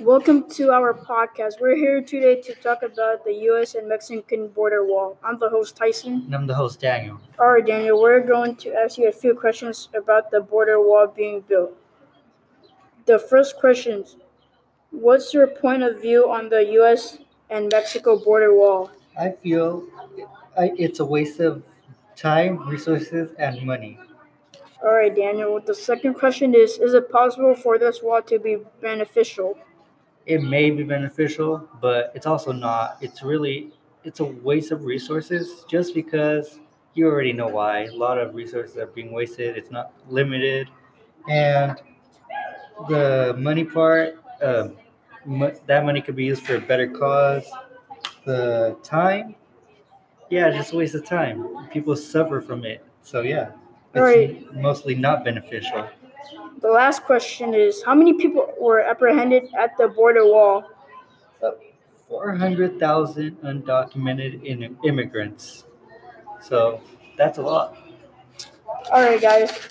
Welcome to our podcast. We're here today to talk about the U.S. and Mexican border wall. I'm the host, Tyson. And I'm the host, Daniel. All right, Daniel, we're going to ask you a few questions about the border wall being built. The first question What's your point of view on the U.S. and Mexico border wall? I feel it's a waste of time, resources, and money. All right, Daniel. The second question is Is it possible for this wall to be beneficial? It may be beneficial, but it's also not. It's really it's a waste of resources just because you already know why. A lot of resources are being wasted. It's not limited, and the money part, um, mo- that money could be used for a better cause. The time, yeah, just a waste of time. People suffer from it. So yeah, it's Alright. mostly not beneficial. The last question is How many people were apprehended at the border wall? 400,000 undocumented in- immigrants. So that's a lot. All right, guys.